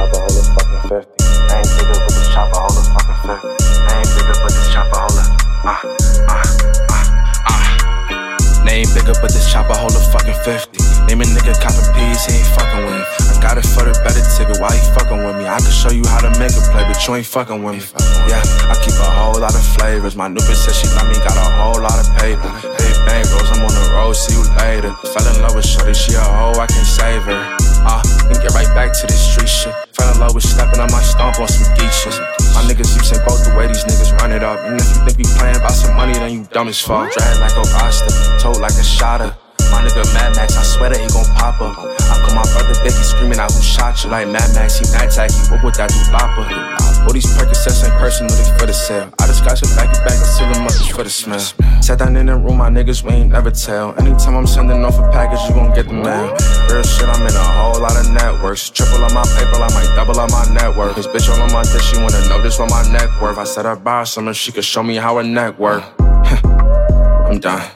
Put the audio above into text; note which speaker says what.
Speaker 1: chopper, hold a fucking 50. I ain't bigger with this chopper, hold a fucking 50. I ain't bigger with this chopper, hold a. Ah, ah, ah, ah. Name bigger, but this chopper hold a fucking 50. Name a nigga copping peas, he ain't fucking with me. I got it for the better ticket, why he fucking with me? I can show you how to make a play, but you ain't fucking with me. Yeah, I keep a whole lot of flavors. My new bitch said she got me, got a whole lot of paper. Hey, bang rolls, I'm on the road, see you later. Fell in love with Shorty, she a hoe, I can save her. Ah, and get right back to this street shit. Fell in love with stepping on my stomp on some geek. My niggas, you say both the way these niggas run it up. And if you think we playing about some money, then you dumb as fuck. Drag like a roster, told like a shotter. My nigga Mad Max, I swear that he gon' pop up. I call my brother Becky screaming out who shot you. Like Mad Max, he night what would that do, lopper? All these Percocets ain't personal, they for the sale. I just got your back back and seal them up just for the smell. Sat down in the room, my niggas, we ain't never tell. Anytime I'm sending off a package, you gon' get the mail. Networks. Triple on my paper, I might double on my network. This bitch all on my dick, she wanna know just what my neck worth. I said I buy some, she could show me how her neck work. I'm done.